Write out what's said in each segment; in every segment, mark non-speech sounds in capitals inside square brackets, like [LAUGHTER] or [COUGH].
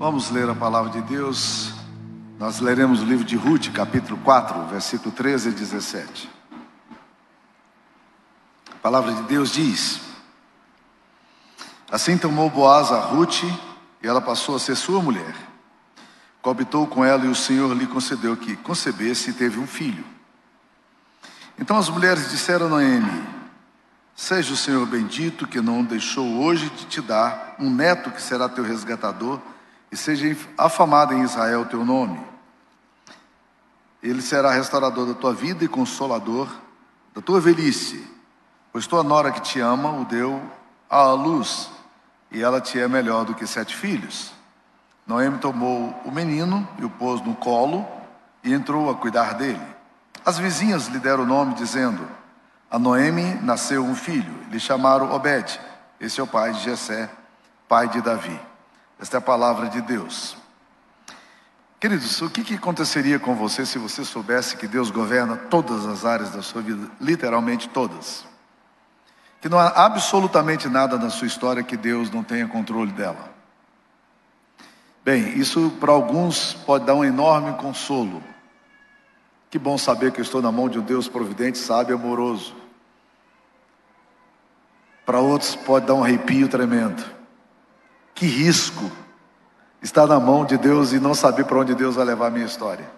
Vamos ler a palavra de Deus. Nós leremos o livro de Ruth, capítulo 4, versículo 13 e 17. A palavra de Deus diz: Assim tomou Boaz a Ruth, e ela passou a ser sua mulher. Coabitou com ela, e o Senhor lhe concedeu que concebesse e teve um filho. Então as mulheres disseram a Noemi: Seja o Senhor bendito, que não deixou hoje de te dar um neto que será teu resgatador e seja afamado em Israel o teu nome. Ele será restaurador da tua vida e consolador da tua velhice, pois tua nora que te ama o deu à luz, e ela te é melhor do que sete filhos. Noemi tomou o menino e o pôs no colo e entrou a cuidar dele. As vizinhas lhe deram o nome, dizendo: A Noemi nasceu um filho. Lhe chamaram Obed. Esse é o pai de Jessé, pai de Davi. Esta é a palavra de Deus. Queridos, o que, que aconteceria com você se você soubesse que Deus governa todas as áreas da sua vida, literalmente todas? Que não há absolutamente nada na sua história que Deus não tenha controle dela. Bem, isso para alguns pode dar um enorme consolo. Que bom saber que eu estou na mão de um Deus providente, sábio e amoroso. Para outros pode dar um arrepio tremendo. Que risco estar na mão de Deus e não saber para onde Deus vai levar a minha história.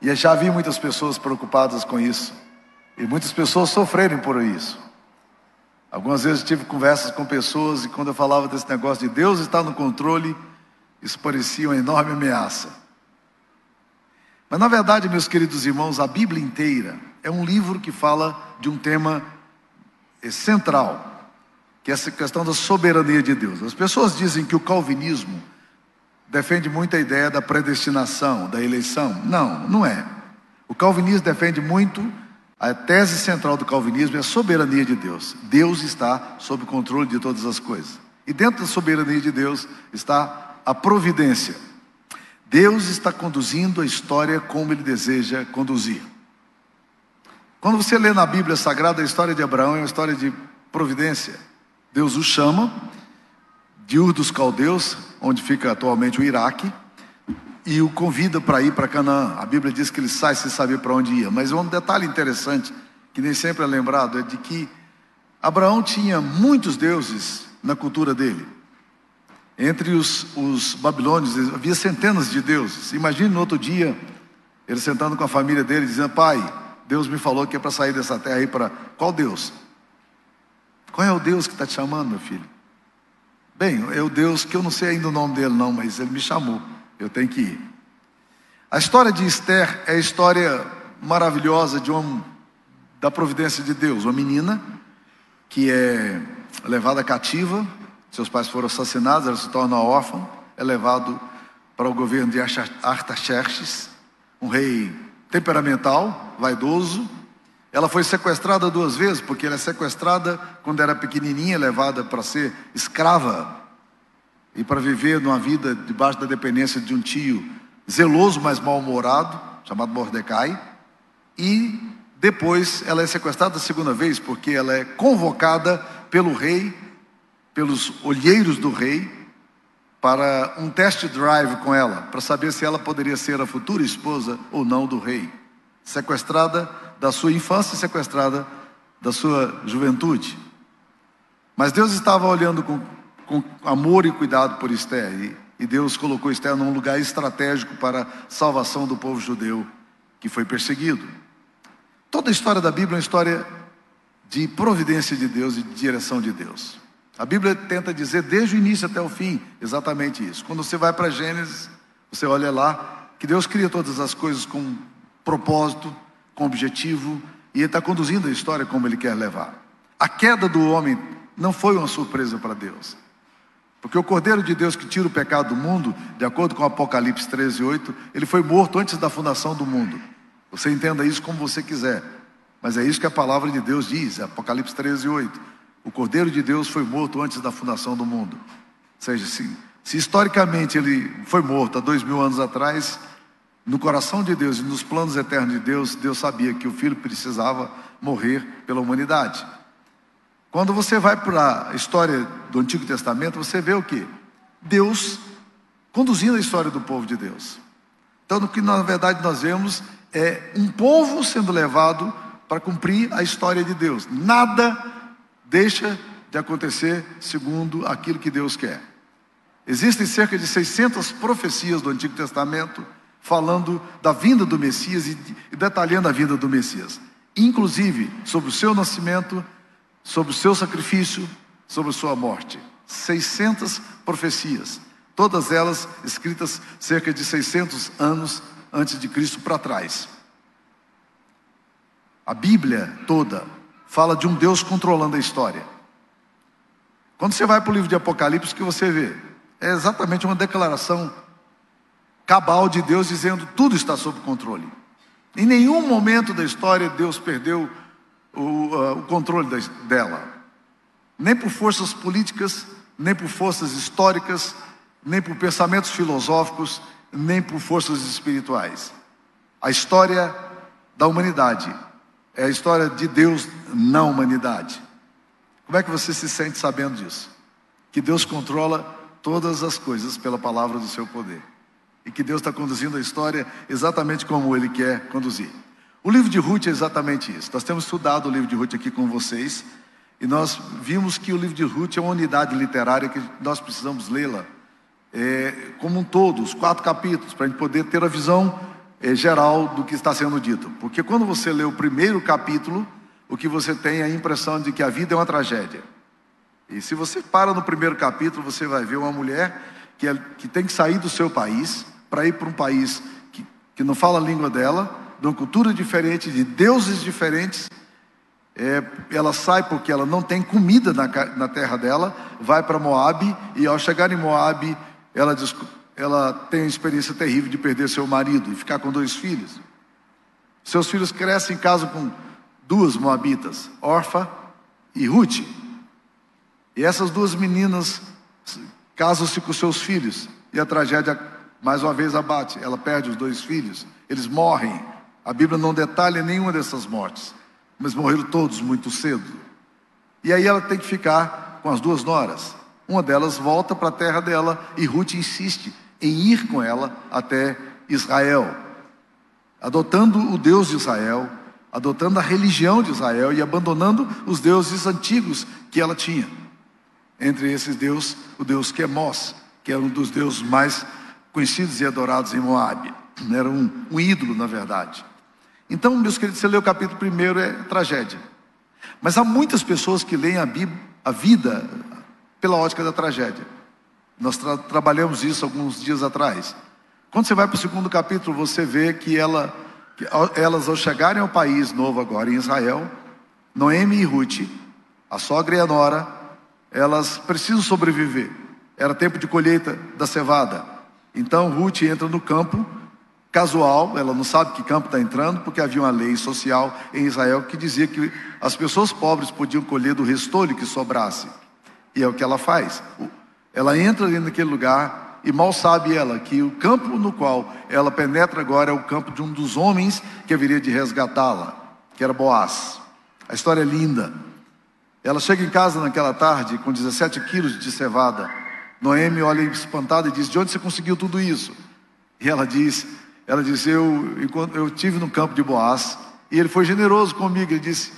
E já vi muitas pessoas preocupadas com isso. E muitas pessoas sofrerem por isso. Algumas vezes tive conversas com pessoas e quando eu falava desse negócio de Deus estar no controle, isso parecia uma enorme ameaça. Mas na verdade, meus queridos irmãos, a Bíblia inteira é um livro que fala de um tema central, que é essa questão da soberania de Deus. As pessoas dizem que o calvinismo defende muito a ideia da predestinação, da eleição. Não, não é. O calvinismo defende muito a tese central do calvinismo é a soberania de Deus. Deus está sob controle de todas as coisas. E dentro da soberania de Deus está a providência. Deus está conduzindo a história como ele deseja conduzir. Quando você lê na Bíblia Sagrada a história de Abraão, é uma história de providência. Deus o chama de Ur dos Caldeus, onde fica atualmente o Iraque, e o convida para ir para Canaã. A Bíblia diz que ele sai sem saber para onde ia. Mas um detalhe interessante, que nem sempre é lembrado, é de que Abraão tinha muitos deuses na cultura dele. Entre os, os babilônios havia centenas de deuses. Imagine no outro dia, ele sentando com a família dele, dizendo: Pai, Deus me falou que é para sair dessa terra e para. Qual Deus? Qual é o Deus que está te chamando, meu filho? Bem, é o Deus que eu não sei ainda o nome dele, não, mas ele me chamou. Eu tenho que ir. A história de Esther é a história maravilhosa de uma, da providência de Deus. Uma menina que é levada cativa, seus pais foram assassinados, ela se torna órfã, é levado para o governo de Artaxerxes, um rei temperamental, vaidoso, ela foi sequestrada duas vezes, porque ela é sequestrada quando era pequenininha, levada para ser escrava e para viver numa vida debaixo da dependência de um tio zeloso, mas mal-humorado, chamado Mordecai. E depois ela é sequestrada a segunda vez, porque ela é convocada pelo rei, pelos olheiros do rei, para um test drive com ela, para saber se ela poderia ser a futura esposa ou não do rei. Sequestrada da sua infância sequestrada da sua juventude. Mas Deus estava olhando com, com amor e cuidado por Esther, e, e Deus colocou Esther num lugar estratégico para a salvação do povo judeu que foi perseguido. Toda a história da Bíblia é uma história de providência de Deus e de direção de Deus. A Bíblia tenta dizer desde o início até o fim exatamente isso. Quando você vai para Gênesis, você olha lá que Deus cria todas as coisas com propósito, com objetivo, e ele está conduzindo a história como ele quer levar. A queda do homem não foi uma surpresa para Deus. Porque o Cordeiro de Deus que tira o pecado do mundo, de acordo com Apocalipse 13, 8, ele foi morto antes da fundação do mundo. Você entenda isso como você quiser. Mas é isso que a palavra de Deus diz, Apocalipse 13, 8. O Cordeiro de Deus foi morto antes da fundação do mundo. Ou seja, se, se historicamente ele foi morto há dois mil anos atrás, no coração de Deus e nos planos eternos de Deus, Deus sabia que o filho precisava morrer pela humanidade. Quando você vai para a história do Antigo Testamento, você vê o que? Deus conduzindo a história do povo de Deus. Então, o que na verdade nós vemos é um povo sendo levado para cumprir a história de Deus. Nada deixa de acontecer segundo aquilo que Deus quer. Existem cerca de 600 profecias do Antigo Testamento falando da vinda do Messias e detalhando a vinda do Messias, inclusive sobre o seu nascimento, sobre o seu sacrifício, sobre a sua morte. 600 profecias, todas elas escritas cerca de 600 anos antes de Cristo para trás. A Bíblia toda fala de um Deus controlando a história. Quando você vai para o livro de Apocalipse, o que você vê? É exatamente uma declaração cabal de Deus dizendo tudo está sob controle. Em nenhum momento da história Deus perdeu o, uh, o controle da, dela, nem por forças políticas, nem por forças históricas, nem por pensamentos filosóficos, nem por forças espirituais. A história da humanidade é a história de Deus na humanidade. Como é que você se sente sabendo disso? Que Deus controla todas as coisas pela palavra do seu poder. E que Deus está conduzindo a história exatamente como Ele quer conduzir. O livro de Ruth é exatamente isso. Nós temos estudado o livro de Ruth aqui com vocês. E nós vimos que o livro de Ruth é uma unidade literária que nós precisamos lê-la é, como um todo, os quatro capítulos, para a gente poder ter a visão é, geral do que está sendo dito. Porque quando você lê o primeiro capítulo, o que você tem é a impressão de que a vida é uma tragédia. E se você para no primeiro capítulo, você vai ver uma mulher que, é, que tem que sair do seu país para ir para um país que, que não fala a língua dela, de uma cultura diferente, de deuses diferentes. É, ela sai porque ela não tem comida na, na terra dela, vai para Moab e ao chegar em Moab, ela, ela tem a experiência terrível de perder seu marido e ficar com dois filhos. Seus filhos crescem em casa com duas moabitas, Orfa e Ruth. E essas duas meninas casam-se com seus filhos. E a tragédia mais uma vez abate. Ela perde os dois filhos. Eles morrem. A Bíblia não detalha nenhuma dessas mortes. Mas morreram todos muito cedo. E aí ela tem que ficar com as duas noras. Uma delas volta para a terra dela e Ruth insiste em ir com ela até Israel, adotando o Deus de Israel, adotando a religião de Israel e abandonando os deuses antigos que ela tinha. Entre esses deuses, o deus Quemos, que era um dos deuses mais conhecidos e adorados em Moab. [CLEARS THROAT] Era um, um ídolo, na verdade. Então, meus queridos, você lê o capítulo primeiro, é tragédia. Mas há muitas pessoas que leem a, Bíblia, a vida pela ótica da tragédia. Nós tra trabalhamos isso alguns dias atrás. Quando você vai para o segundo capítulo, você vê que, ela, que elas, ao chegarem ao país novo agora, em Israel, Noemi e Ruth, a sogra e a nora, elas precisam sobreviver. Era tempo de colheita da cevada. Então Ruth entra no campo casual, ela não sabe que campo está entrando, porque havia uma lei social em Israel que dizia que as pessoas pobres podiam colher do restolho que sobrasse. E é o que ela faz. Ela entra ali naquele lugar e mal sabe ela que o campo no qual ela penetra agora é o campo de um dos homens que haveria de resgatá-la, que era Boaz. A história é linda. Ela chega em casa naquela tarde com 17 quilos de cevada. Noemi olha espantada e diz: De onde você conseguiu tudo isso? E ela diz: Ela diz, eu, eu tive no campo de Boaz e ele foi generoso comigo. Ele disse: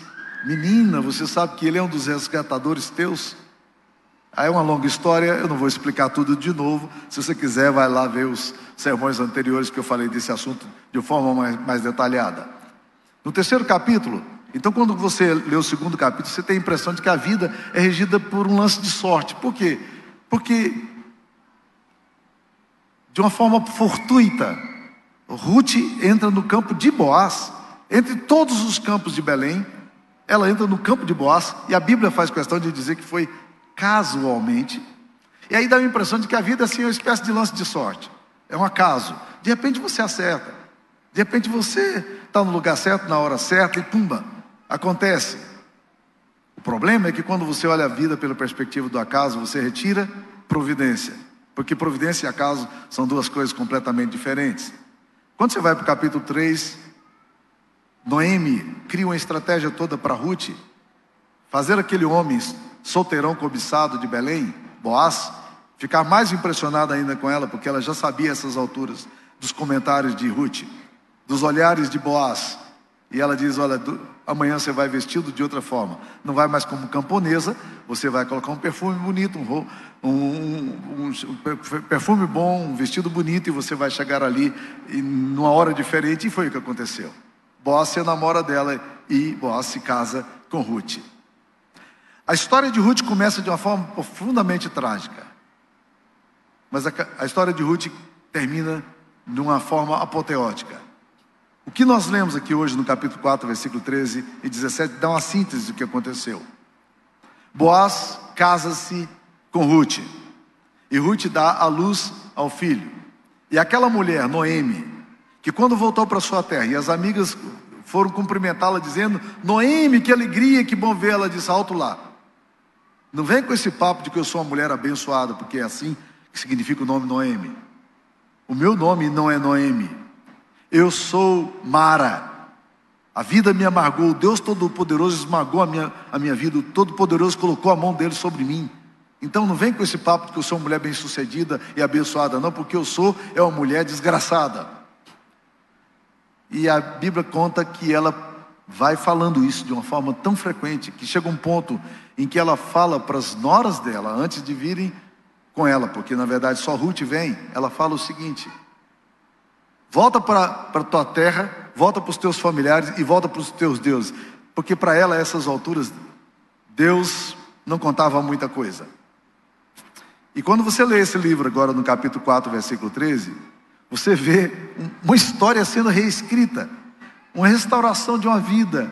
Menina, você sabe que ele é um dos resgatadores teus? Aí é uma longa história, eu não vou explicar tudo de novo. Se você quiser, vai lá ver os sermões anteriores que eu falei desse assunto de forma mais, mais detalhada. No terceiro capítulo, então quando você lê o segundo capítulo, você tem a impressão de que a vida é regida por um lance de sorte. Por quê? Porque, de uma forma fortuita, Ruth entra no campo de Boaz, entre todos os campos de Belém, ela entra no campo de Boaz, e a Bíblia faz questão de dizer que foi casualmente. E aí dá a impressão de que a vida assim, é uma espécie de lance de sorte. É um acaso. De repente você acerta. De repente você está no lugar certo, na hora certa e pumba, acontece. O problema é que quando você olha a vida pela perspectiva do acaso, você retira providência. Porque providência e acaso são duas coisas completamente diferentes. Quando você vai para o capítulo 3, Noemi cria uma estratégia toda para Ruth fazer aquele homem solteirão cobiçado de Belém, Boaz, ficar mais impressionado ainda com ela, porque ela já sabia essas alturas dos comentários de Ruth, dos olhares de Boaz. E ela diz: Olha, amanhã você vai vestido de outra forma. Não vai mais como camponesa, você vai colocar um perfume bonito, um, um, um, um perfume bom, um vestido bonito, e você vai chegar ali numa hora diferente. E foi o que aconteceu. Boaz se namora dela e Boaz se casa com Ruth. A história de Ruth começa de uma forma profundamente trágica. Mas a, a história de Ruth termina de uma forma apoteótica. O que nós lemos aqui hoje no capítulo 4, versículo 13 e 17, dá uma síntese do que aconteceu. Boaz casa-se com Ruth, e Ruth dá a luz ao filho. E aquela mulher, Noemi, que quando voltou para sua terra, e as amigas foram cumprimentá-la dizendo: Noemi, que alegria, que bom vê-la, disse alto lá. Não vem com esse papo de que eu sou uma mulher abençoada, porque é assim que significa o nome Noemi. O meu nome não é Noemi, eu sou Mara. A vida me amargou, o Deus Todo-Poderoso esmagou a minha, a minha vida, o Todo-Poderoso colocou a mão dele sobre mim. Então não vem com esse papo de que eu sou uma mulher bem-sucedida e abençoada, não, porque eu sou é uma mulher desgraçada. E a Bíblia conta que ela vai falando isso de uma forma tão frequente que chega um ponto em que ela fala para as noras dela, antes de virem com ela, porque na verdade só Ruth vem, ela fala o seguinte: Volta para a tua terra, volta para os teus familiares e volta para os teus deuses. Porque para ela, a essas alturas, Deus não contava muita coisa. E quando você lê esse livro agora no capítulo 4, versículo 13, você vê uma história sendo reescrita, uma restauração de uma vida.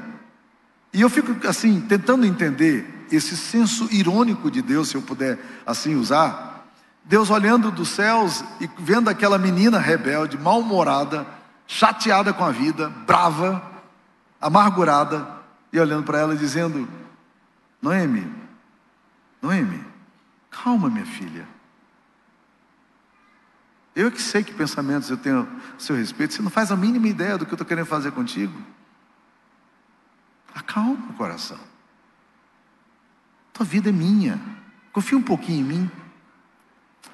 E eu fico assim, tentando entender esse senso irônico de Deus, se eu puder assim usar, Deus olhando dos céus e vendo aquela menina rebelde, mal-humorada, chateada com a vida, brava, amargurada, e olhando para ela dizendo: Noemi, Noemi, calma, minha filha. Eu que sei que pensamentos eu tenho a seu respeito, você não faz a mínima ideia do que eu estou querendo fazer contigo. Acalma o coração. Tua vida é minha. Confia um pouquinho em mim.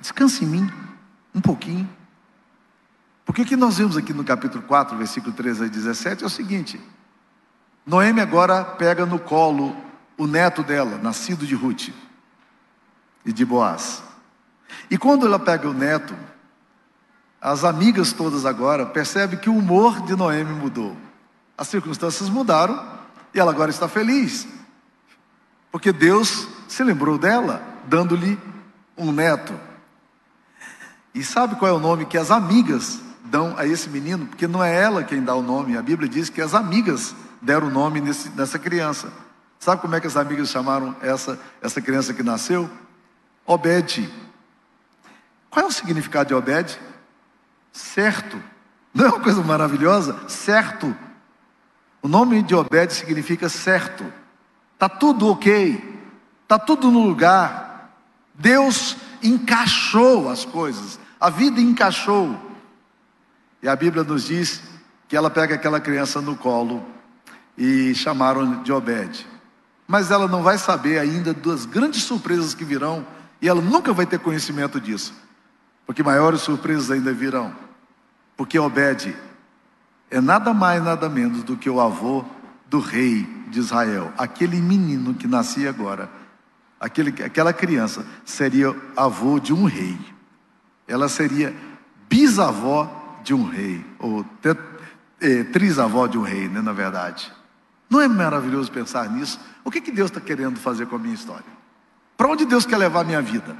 Descanse em mim um pouquinho. Porque o que nós vemos aqui no capítulo 4, versículo 13 a 17 é o seguinte: Noemi agora pega no colo o neto dela, nascido de Ruth e de Boaz. E quando ela pega o neto, as amigas todas agora percebem que o humor de Noemi mudou. As circunstâncias mudaram e ela agora está feliz. Porque Deus se lembrou dela, dando-lhe um neto. E sabe qual é o nome que as amigas dão a esse menino? Porque não é ela quem dá o nome, a Bíblia diz que as amigas deram o nome nesse, nessa criança. Sabe como é que as amigas chamaram essa, essa criança que nasceu? Obed. Qual é o significado de Obed? Certo. Não é uma coisa maravilhosa? Certo. O nome de Obed significa certo. Tá tudo ok. Tá tudo no lugar. Deus encaixou as coisas. A vida encaixou. E a Bíblia nos diz que ela pega aquela criança no colo e chamaram de Obed. Mas ela não vai saber ainda das grandes surpresas que virão e ela nunca vai ter conhecimento disso. Porque maiores surpresas ainda virão. Porque Obed é nada mais, nada menos do que o avô do rei de Israel, aquele menino que nascia agora, aquele, aquela criança seria avô de um rei ela seria bisavó de um rei, ou é, trisavó de um rei, né, na verdade. Não é maravilhoso pensar nisso? O que, que Deus está querendo fazer com a minha história? Para onde Deus quer levar a minha vida?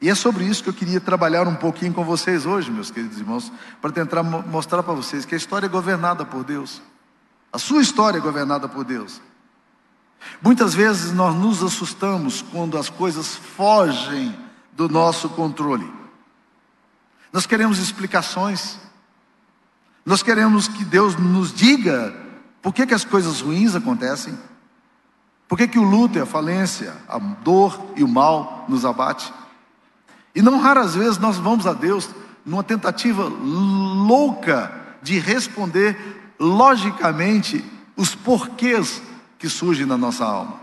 E é sobre isso que eu queria trabalhar um pouquinho com vocês hoje, meus queridos irmãos, para tentar mostrar para vocês que a história é governada por Deus. A sua história é governada por Deus. Muitas vezes nós nos assustamos quando as coisas fogem do nosso controle. Nós queremos explicações. Nós queremos que Deus nos diga por que, que as coisas ruins acontecem. Por que, que o luto e a falência, a dor e o mal nos abate. E não raras vezes nós vamos a Deus numa tentativa louca de responder logicamente os porquês que surgem na nossa alma.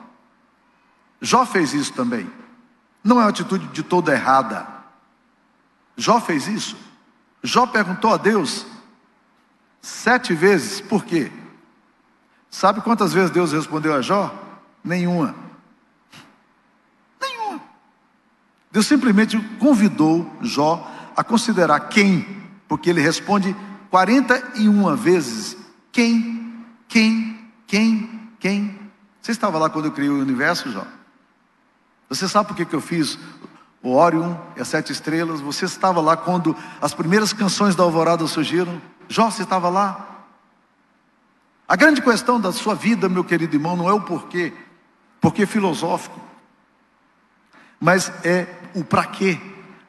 Jó fez isso também. Não é uma atitude de toda errada. Jó fez isso. Jó perguntou a Deus sete vezes, por quê? Sabe quantas vezes Deus respondeu a Jó? Nenhuma. Nenhuma. Deus simplesmente convidou Jó a considerar quem, porque ele responde 41 vezes: quem, quem, quem, quem. Você estava lá quando eu criei o universo, Jó? Você sabe por que, que eu fiz o Orion e as sete estrelas? Você estava lá quando as primeiras canções da alvorada surgiram? Jó, estava lá? A grande questão da sua vida, meu querido irmão, não é o porquê, porquê filosófico, mas é o para quê,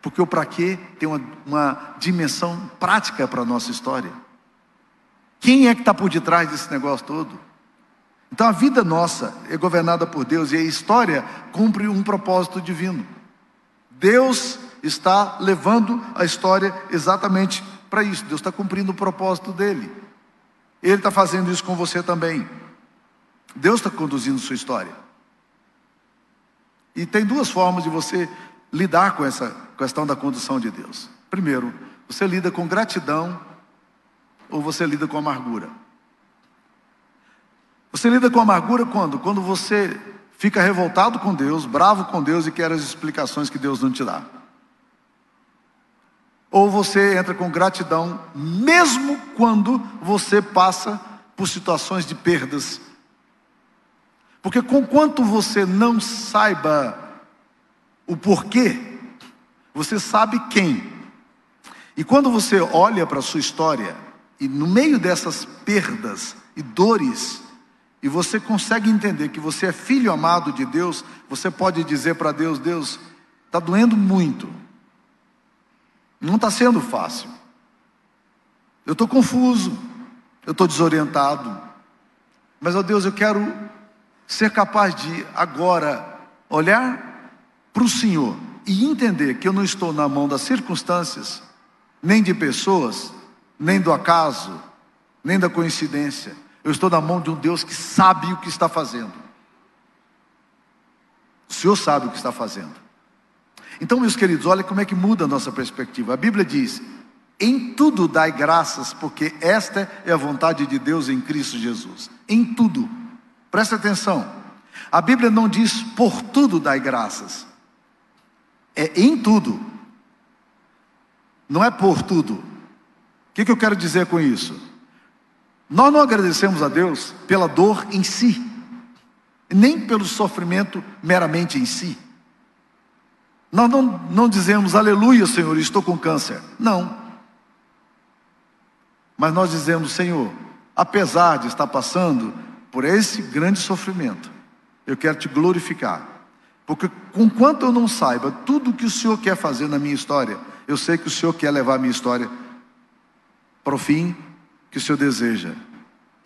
porque o para quê tem uma, uma dimensão prática para a nossa história. Quem é que está por detrás desse negócio todo? Então a vida nossa é governada por Deus e a história cumpre um propósito divino. Deus está levando a história exatamente para isso. Deus está cumprindo o propósito dele. Ele está fazendo isso com você também. Deus está conduzindo sua história. E tem duas formas de você lidar com essa questão da condução de Deus. Primeiro, você lida com gratidão ou você lida com amargura. Você lida com amargura quando? Quando você fica revoltado com Deus, bravo com Deus e quer as explicações que Deus não te dá. Ou você entra com gratidão, mesmo quando você passa por situações de perdas. Porque com quanto você não saiba o porquê, você sabe quem. E quando você olha para a sua história, e no meio dessas perdas e dores, e você consegue entender que você é filho amado de Deus, você pode dizer para Deus: Deus, está doendo muito, não está sendo fácil, eu estou confuso, eu estou desorientado, mas, ó Deus, eu quero ser capaz de agora olhar para o Senhor e entender que eu não estou na mão das circunstâncias, nem de pessoas, nem do acaso, nem da coincidência eu estou na mão de um Deus que sabe o que está fazendo. O Senhor sabe o que está fazendo. Então, meus queridos, olha como é que muda a nossa perspectiva. A Bíblia diz: em tudo dai graças, porque esta é a vontade de Deus em Cristo Jesus. Em tudo. Presta atenção. A Bíblia não diz por tudo dai graças. É em tudo. Não é por tudo. O que, que eu quero dizer com isso? Nós não agradecemos a Deus pela dor em si, nem pelo sofrimento meramente em si. Nós não, não dizemos, aleluia, Senhor, estou com câncer. Não. Mas nós dizemos, Senhor, apesar de estar passando por esse grande sofrimento, eu quero te glorificar. Porque, conquanto eu não saiba tudo o que o Senhor quer fazer na minha história, eu sei que o Senhor quer levar a minha história para o fim que o Senhor deseja.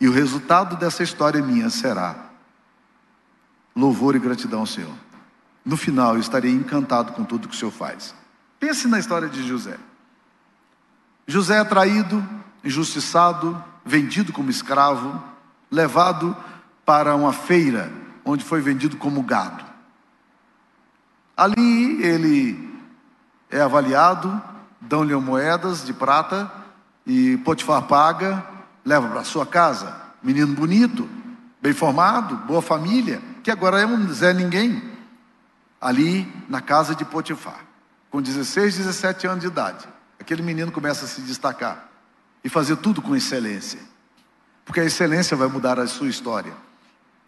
E o resultado dessa história minha será louvor e gratidão ao Senhor. No final, eu estarei encantado com tudo que o Senhor faz. Pense na história de José. José é traído, injustiçado, vendido como escravo, levado para uma feira, onde foi vendido como gado. Ali ele é avaliado, dão-lhe moedas de prata e Potifar paga, leva para sua casa. Menino bonito, bem formado, boa família, que agora é um Zé Ninguém. Ali na casa de Potifar, com 16, 17 anos de idade. Aquele menino começa a se destacar e fazer tudo com excelência. Porque a excelência vai mudar a sua história.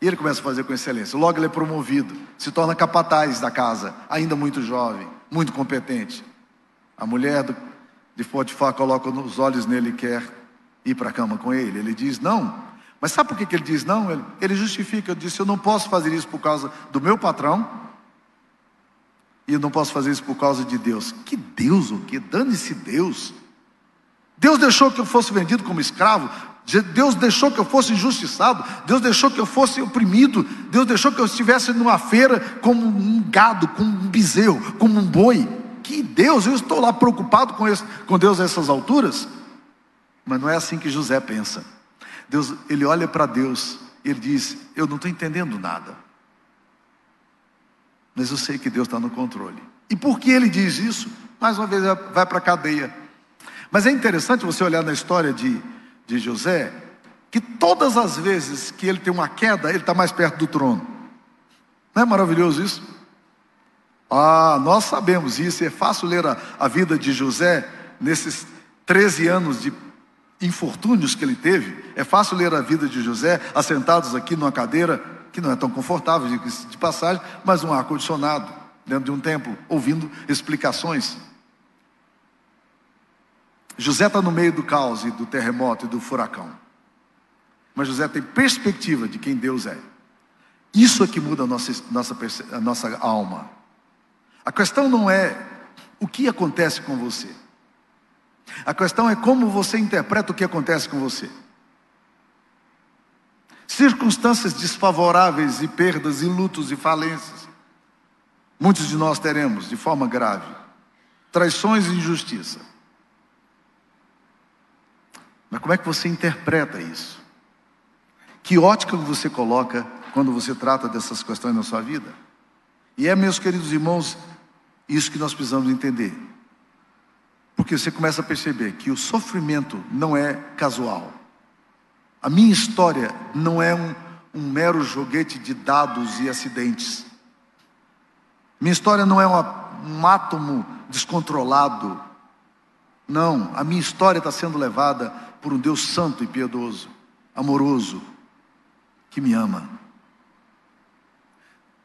E ele começa a fazer com excelência. Logo ele é promovido, se torna capataz da casa, ainda muito jovem, muito competente. A mulher do de Potifar coloca os olhos nele e quer ir para a cama com ele. Ele diz não. Mas sabe por que, que ele diz não? Ele, ele justifica, ele disse: Eu não posso fazer isso por causa do meu patrão, e eu não posso fazer isso por causa de Deus. Que Deus o que? Dane-se Deus. Deus deixou que eu fosse vendido como escravo, Deus deixou que eu fosse injustiçado, Deus deixou que eu fosse oprimido, Deus deixou que eu estivesse numa feira como um gado, como um bezerro, como um boi que Deus, eu estou lá preocupado com, esse, com Deus a essas alturas. Mas não é assim que José pensa. Deus, ele olha para Deus e ele diz: Eu não estou entendendo nada. Mas eu sei que Deus está no controle. E por que ele diz isso? mais uma vez vai para a cadeia. Mas é interessante você olhar na história de, de José, que todas as vezes que ele tem uma queda, ele está mais perto do trono. Não é maravilhoso isso? Ah, nós sabemos isso, é fácil ler a, a vida de José nesses 13 anos de infortúnios que ele teve. É fácil ler a vida de José assentados aqui numa cadeira que não é tão confortável de, de passagem, mas um ar-condicionado dentro de um templo, ouvindo explicações. José está no meio do caos e do terremoto e do furacão. Mas José tem perspectiva de quem Deus é. Isso é que muda a nossa, nossa, a nossa alma. A questão não é o que acontece com você. A questão é como você interpreta o que acontece com você. Circunstâncias desfavoráveis e perdas e lutos e falências. Muitos de nós teremos de forma grave. Traições e injustiça. Mas como é que você interpreta isso? Que ótica você coloca quando você trata dessas questões na sua vida? E é, meus queridos irmãos, isso que nós precisamos entender. Porque você começa a perceber que o sofrimento não é casual. A minha história não é um, um mero joguete de dados e acidentes. Minha história não é uma, um átomo descontrolado. Não, a minha história está sendo levada por um Deus santo e piedoso, amoroso, que me ama.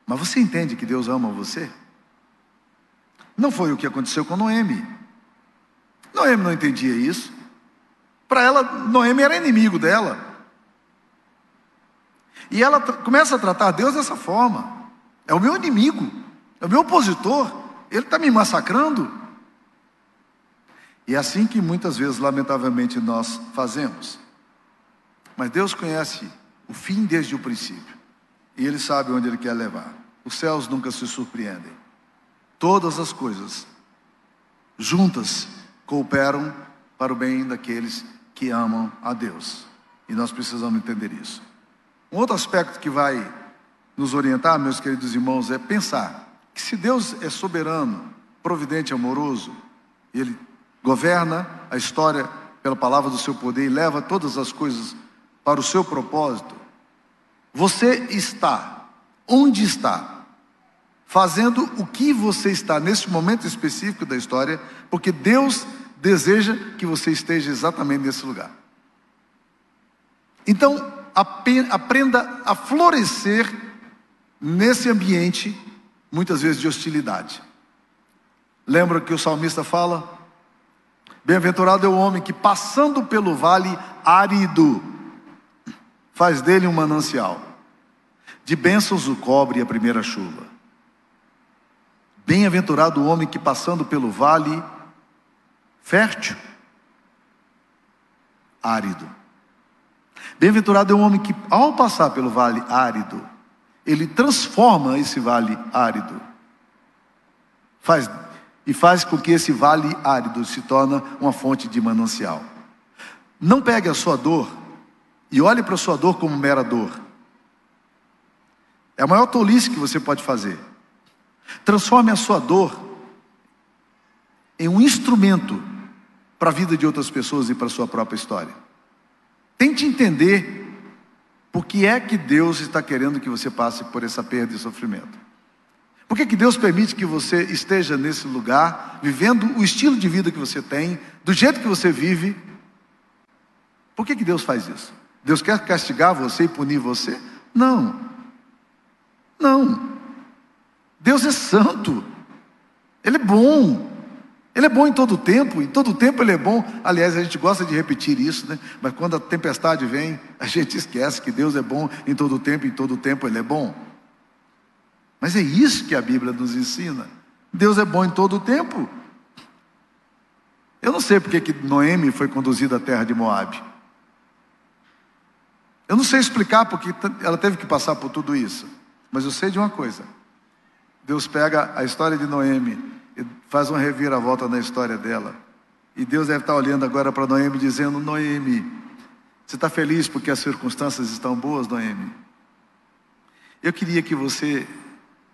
Mas você entende que Deus ama você? Não foi o que aconteceu com Noemi. Noemi não entendia isso. Para ela, Noemi era inimigo dela. E ela começa a tratar Deus dessa forma: é o meu inimigo, é o meu opositor, ele está me massacrando. E é assim que muitas vezes, lamentavelmente, nós fazemos. Mas Deus conhece o fim desde o princípio. E Ele sabe onde Ele quer levar. Os céus nunca se surpreendem. Todas as coisas juntas cooperam para o bem daqueles que amam a Deus. E nós precisamos entender isso. Um outro aspecto que vai nos orientar, meus queridos irmãos, é pensar que se Deus é soberano, providente, amoroso, Ele governa a história pela palavra do seu poder e leva todas as coisas para o seu propósito, você está onde está, fazendo o que você está nesse momento específico da história, porque Deus deseja que você esteja exatamente nesse lugar. Então, aprenda a florescer nesse ambiente, muitas vezes de hostilidade. Lembra que o salmista fala? Bem-aventurado é o homem que, passando pelo vale árido, faz dele um manancial. De bênçãos o cobre a primeira chuva. Bem-aventurado o homem que, passando pelo vale fértil, árido. Bem-aventurado é o homem que, ao passar pelo vale árido, ele transforma esse vale árido, faz e faz com que esse vale árido se torne uma fonte de manancial. Não pegue a sua dor e olhe para a sua dor como mera dor. É a maior tolice que você pode fazer. Transforme a sua dor em um instrumento para a vida de outras pessoas e para a sua própria história. Tente entender por que é que Deus está querendo que você passe por essa perda e sofrimento. Por que, que Deus permite que você esteja nesse lugar, vivendo o estilo de vida que você tem, do jeito que você vive? Por que, que Deus faz isso? Deus quer castigar você e punir você? Não. Não. Deus é santo. Ele é bom. Ele é bom em todo tempo, em todo tempo ele é bom. Aliás, a gente gosta de repetir isso, né? Mas quando a tempestade vem, [LAUGHS] a gente esquece que Deus é bom em todo tempo, em todo tempo ele é bom. Mas é isso que a Bíblia nos ensina. Deus é bom em todo tempo. Eu não sei porque que Noemi foi conduzida à terra de Moabe. Eu não sei explicar porque ela teve que passar por tudo isso. Mas eu sei de uma coisa. Deus pega a história de Noemi e faz uma reviravolta na história dela. E Deus deve estar olhando agora para Noemi dizendo: Noemi, você está feliz porque as circunstâncias estão boas, Noemi? Eu queria que você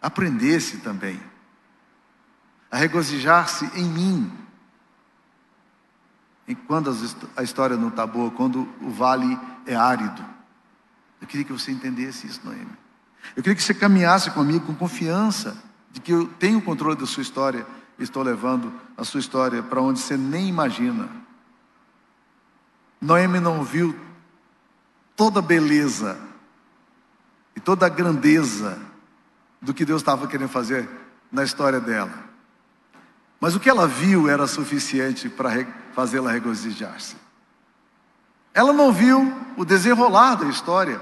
aprendesse também a regozijar-se em mim. E quando a história não está boa, quando o vale é árido. Eu queria que você entendesse isso, Noemi. Eu queria que você caminhasse comigo com confiança de que eu tenho o controle da sua história e estou levando a sua história para onde você nem imagina. Noemi não viu toda a beleza e toda a grandeza do que Deus estava querendo fazer na história dela. Mas o que ela viu era suficiente para fazê-la regozijar-se. Ela não viu o desenrolar da história.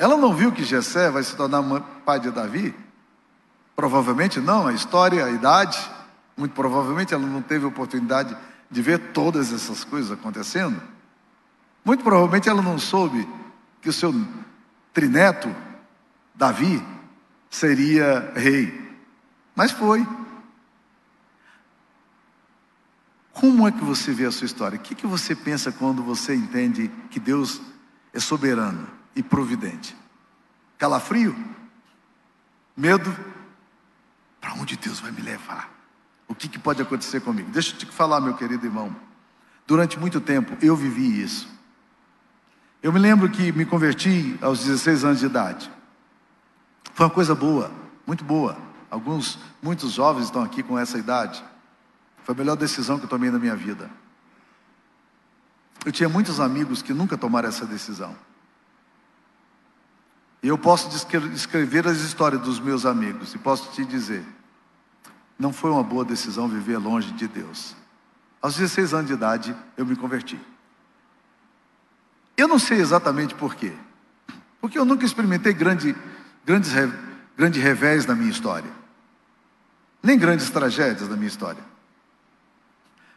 Ela não viu que Jessé vai se tornar pai de Davi. Provavelmente não, a história, a idade, muito provavelmente ela não teve oportunidade de ver todas essas coisas acontecendo. Muito provavelmente ela não soube que o seu trineto, Davi, seria rei. Mas foi. Como é que você vê a sua história? O que, que você pensa quando você entende que Deus é soberano e providente? Calafrio? Medo? Para onde Deus vai me levar? O que, que pode acontecer comigo? Deixa eu te falar, meu querido irmão. Durante muito tempo eu vivi isso. Eu me lembro que me converti aos 16 anos de idade. Foi uma coisa boa, muito boa. Alguns, muitos jovens estão aqui com essa idade. Foi a melhor decisão que eu tomei na minha vida. Eu tinha muitos amigos que nunca tomaram essa decisão. Eu posso descrever as histórias dos meus amigos e posso te dizer: não foi uma boa decisão viver longe de Deus. Aos 16 anos de idade, eu me converti. Eu não sei exatamente por quê. Porque eu nunca experimentei grande, grandes, grandes revés na minha história. Nem grandes tragédias na minha história.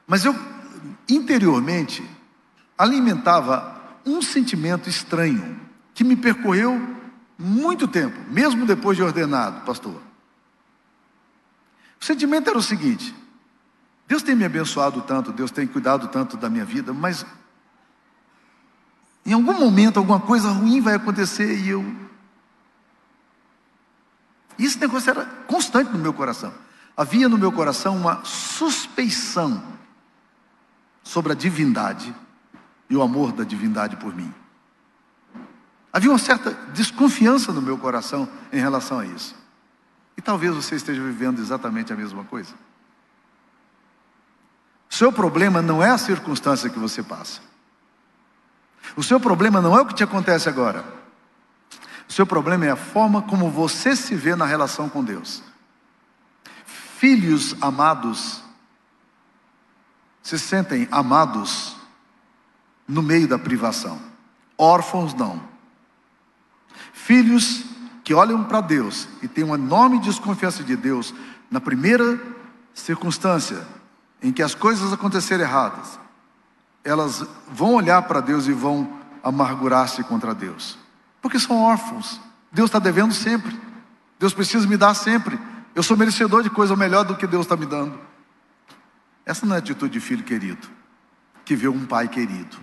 Mas eu, interiormente, alimentava um sentimento estranho que me percorreu muito tempo, mesmo depois de ordenado, pastor. O sentimento era o seguinte: Deus tem me abençoado tanto, Deus tem cuidado tanto da minha vida, mas em algum momento alguma coisa ruim vai acontecer e eu. E esse negócio era constante no meu coração. Havia no meu coração uma suspeição sobre a divindade e o amor da divindade por mim. Havia uma certa desconfiança no meu coração em relação a isso. E talvez você esteja vivendo exatamente a mesma coisa. O seu problema não é a circunstância que você passa. O seu problema não é o que te acontece agora. O seu problema é a forma como você se vê na relação com Deus. Filhos amados se sentem amados no meio da privação. Órfãos não. Filhos que olham para Deus e têm uma enorme desconfiança de Deus na primeira circunstância em que as coisas acontecerem erradas, elas vão olhar para Deus e vão amargurar-se contra Deus, porque são órfãos. Deus está devendo sempre. Deus precisa me dar sempre. Eu sou merecedor de coisa melhor do que Deus está me dando. Essa não é a atitude de filho querido, que vê um pai querido.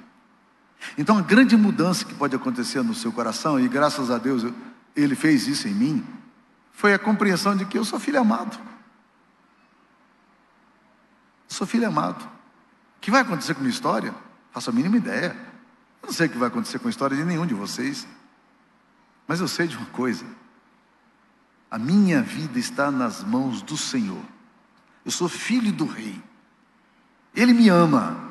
Então, a grande mudança que pode acontecer no seu coração, e graças a Deus ele fez isso em mim, foi a compreensão de que eu sou filho amado. Sou filho amado. O que vai acontecer com minha história? Faço a mínima ideia. Eu não sei o que vai acontecer com a história de nenhum de vocês. Mas eu sei de uma coisa. A minha vida está nas mãos do Senhor. Eu sou filho do Rei. Ele me ama.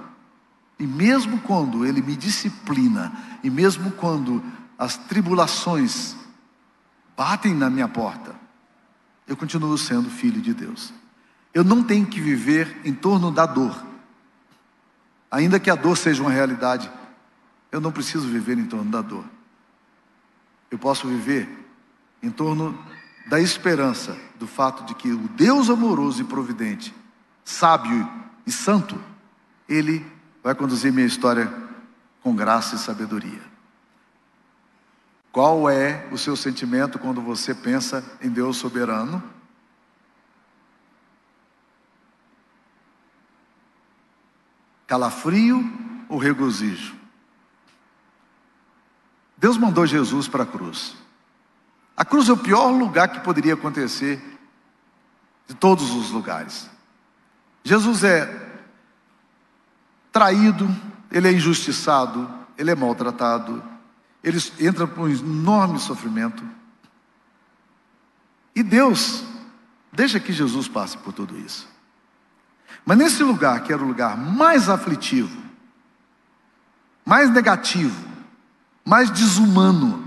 E mesmo quando Ele me disciplina, e mesmo quando as tribulações batem na minha porta, eu continuo sendo filho de Deus. Eu não tenho que viver em torno da dor. Ainda que a dor seja uma realidade, eu não preciso viver em torno da dor. Eu posso viver em torno da esperança do fato de que o Deus amoroso e providente, sábio e santo, Ele vai conduzir minha história com graça e sabedoria. Qual é o seu sentimento quando você pensa em Deus soberano? calafrio ou regozijo? Deus mandou Jesus para a cruz. A cruz é o pior lugar que poderia acontecer de todos os lugares. Jesus é traído, ele é injustiçado, ele é maltratado, ele entra por um enorme sofrimento. E Deus deixa que Jesus passe por tudo isso. Mas nesse lugar, que era o lugar mais aflitivo, mais negativo, mais desumano,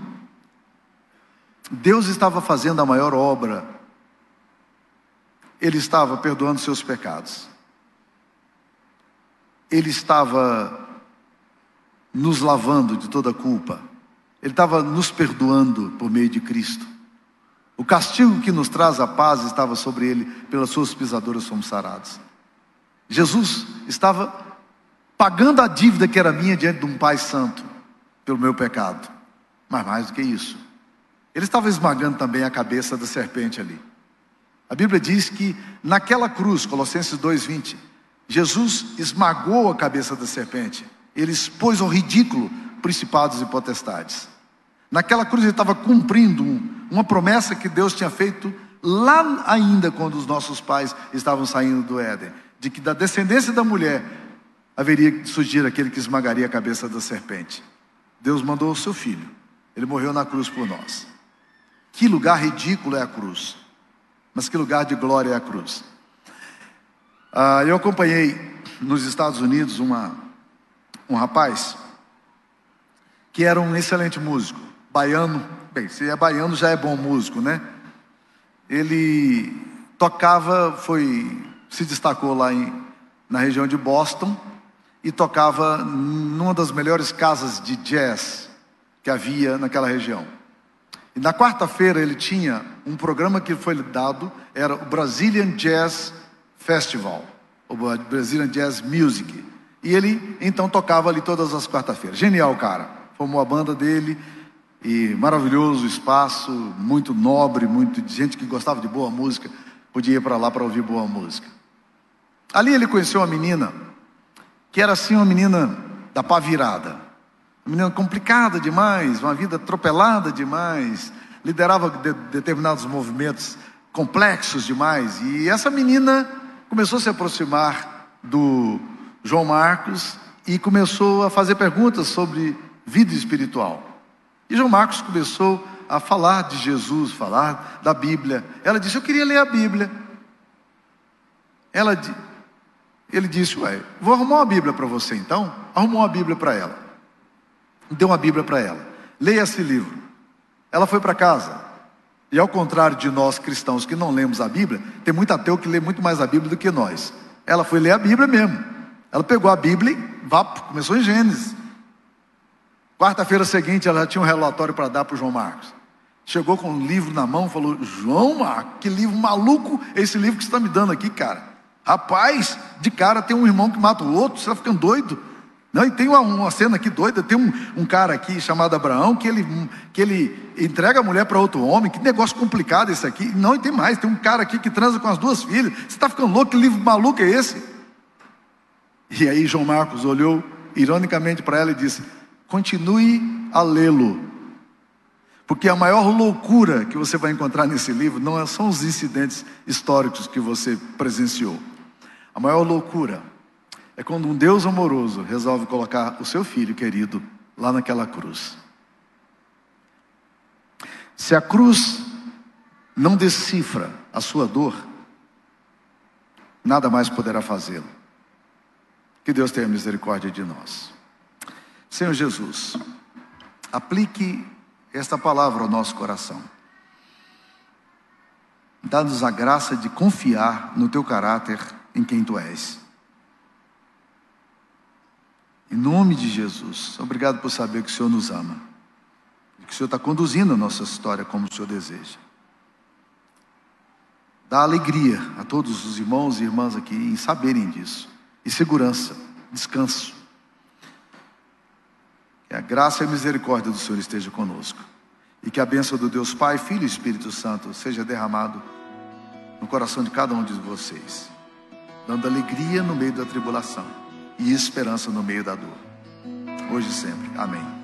Deus estava fazendo a maior obra. Ele estava perdoando seus pecados. Ele estava nos lavando de toda culpa. Ele estava nos perdoando por meio de Cristo. O castigo que nos traz a paz estava sobre ele, pelas suas pisaduras fomos sarados. Jesus estava pagando a dívida que era minha diante de um Pai Santo, pelo meu pecado. Mas mais do que isso, ele estava esmagando também a cabeça da serpente ali. A Bíblia diz que naquela cruz, Colossenses 2:20, Jesus esmagou a cabeça da serpente. Ele expôs ao ridículo principados e potestades. Naquela cruz ele estava cumprindo uma promessa que Deus tinha feito lá ainda quando os nossos pais estavam saindo do Éden, de que da descendência da mulher haveria de surgir aquele que esmagaria a cabeça da serpente. Deus mandou o seu filho. Ele morreu na cruz por nós. Que lugar ridículo é a cruz. Mas que lugar de glória é a cruz. Ah, eu acompanhei nos Estados Unidos uma, um rapaz que era um excelente músico, baiano. Bem, se é baiano já é bom músico, né? Ele tocava, foi, se destacou lá em, na região de Boston e tocava numa das melhores casas de jazz que havia naquela região. E na quarta-feira ele tinha um programa que foi dado, era o Brazilian Jazz Festival, o Brazilian Jazz Music. E ele então tocava ali todas as quarta-feiras. Genial, cara. Formou a banda dele e maravilhoso espaço, muito nobre, muito gente que gostava de boa música, podia ir para lá para ouvir boa música. Ali ele conheceu uma menina que era assim uma menina da pá virada. Uma menina complicada demais, uma vida atropelada demais, liderava de, determinados movimentos complexos demais. E essa menina começou a se aproximar do João Marcos e começou a fazer perguntas sobre vida espiritual. E João Marcos começou a falar de Jesus, falar da Bíblia. Ela disse: Eu queria ler a Bíblia. Ela, ele disse: Ué, vou arrumar uma Bíblia para você então. Arrumou uma Bíblia para ela deu uma Bíblia para ela. Leia esse livro. Ela foi para casa. E ao contrário de nós cristãos que não lemos a Bíblia, tem muito ateu que lê muito mais a Bíblia do que nós. Ela foi ler a Bíblia mesmo. Ela pegou a Bíblia e vá, começou em Gênesis. Quarta-feira seguinte, ela já tinha um relatório para dar para o João Marcos. Chegou com um livro na mão, falou: João Marcos, que livro maluco é esse livro que você está me dando aqui, cara? Rapaz, de cara tem um irmão que mata o outro, você está ficando doido. Não, e tem uma, uma cena aqui doida, tem um, um, cara aqui chamado Abraão, que ele, que ele entrega a mulher para outro homem, que negócio complicado esse aqui. Não, e tem mais, tem um cara aqui que transa com as duas filhas. Você está ficando louco, que livro maluco é esse? E aí João Marcos olhou ironicamente para ela e disse: continue a lê-lo. Porque a maior loucura que você vai encontrar nesse livro não é são os incidentes históricos que você presenciou. A maior loucura é quando um Deus amoroso resolve colocar o seu filho querido lá naquela cruz. Se a cruz não decifra a sua dor, nada mais poderá fazê-lo. Que Deus tenha misericórdia de nós. Senhor Jesus, aplique esta palavra ao nosso coração. Dá-nos a graça de confiar no teu caráter em quem tu és. Em nome de Jesus, obrigado por saber que o Senhor nos ama. E que o Senhor está conduzindo a nossa história como o Senhor deseja. Dá alegria a todos os irmãos e irmãs aqui em saberem disso. E segurança, descanso. Que a graça e a misericórdia do Senhor esteja conosco. E que a bênção do Deus Pai, Filho e Espírito Santo seja derramado no coração de cada um de vocês, dando alegria no meio da tribulação e esperança no meio da dor. Hoje e sempre. Amém.